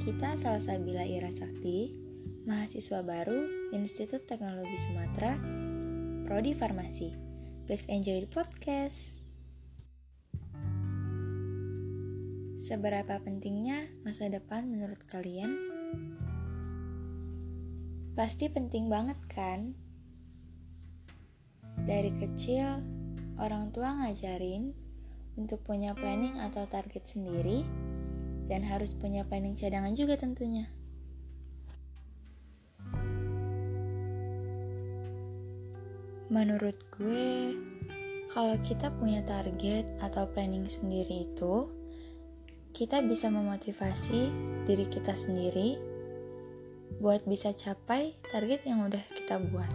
Nita Salsabila Ira Sakti, mahasiswa baru Institut Teknologi Sumatera, Prodi Farmasi. Please enjoy the podcast. Seberapa pentingnya masa depan menurut kalian? Pasti penting banget kan? Dari kecil, orang tua ngajarin untuk punya planning atau target sendiri dan harus punya planning cadangan juga tentunya. Menurut gue, kalau kita punya target atau planning sendiri itu, kita bisa memotivasi diri kita sendiri buat bisa capai target yang udah kita buat.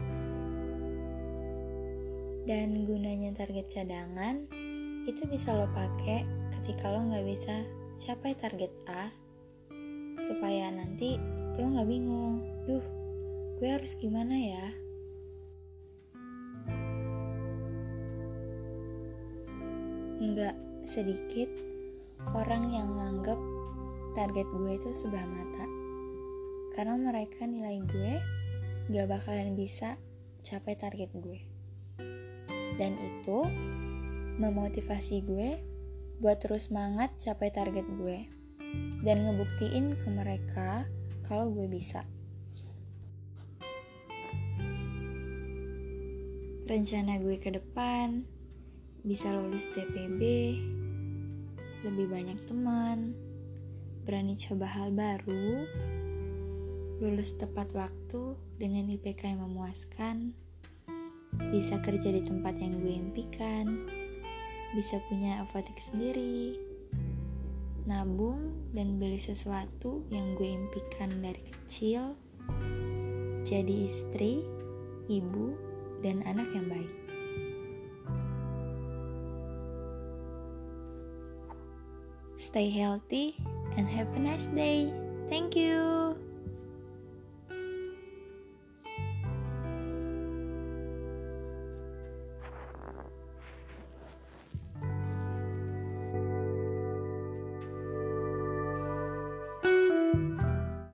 Dan gunanya target cadangan itu bisa lo pakai ketika lo nggak bisa capai target A supaya nanti lo nggak bingung. Duh gue harus gimana ya? Nggak sedikit orang yang nganggep target gue itu sebelah mata. Karena mereka nilai gue gak bakalan bisa capai target gue. Dan itu memotivasi gue buat terus semangat capai target gue dan ngebuktiin ke mereka kalau gue bisa. Rencana gue ke depan bisa lulus TPB, lebih banyak teman, berani coba hal baru, lulus tepat waktu dengan IPK yang memuaskan, bisa kerja di tempat yang gue impikan, bisa punya apotek sendiri, nabung dan beli sesuatu yang gue impikan dari kecil, jadi istri, ibu, dan anak yang baik. Stay healthy and have a nice day. Thank you.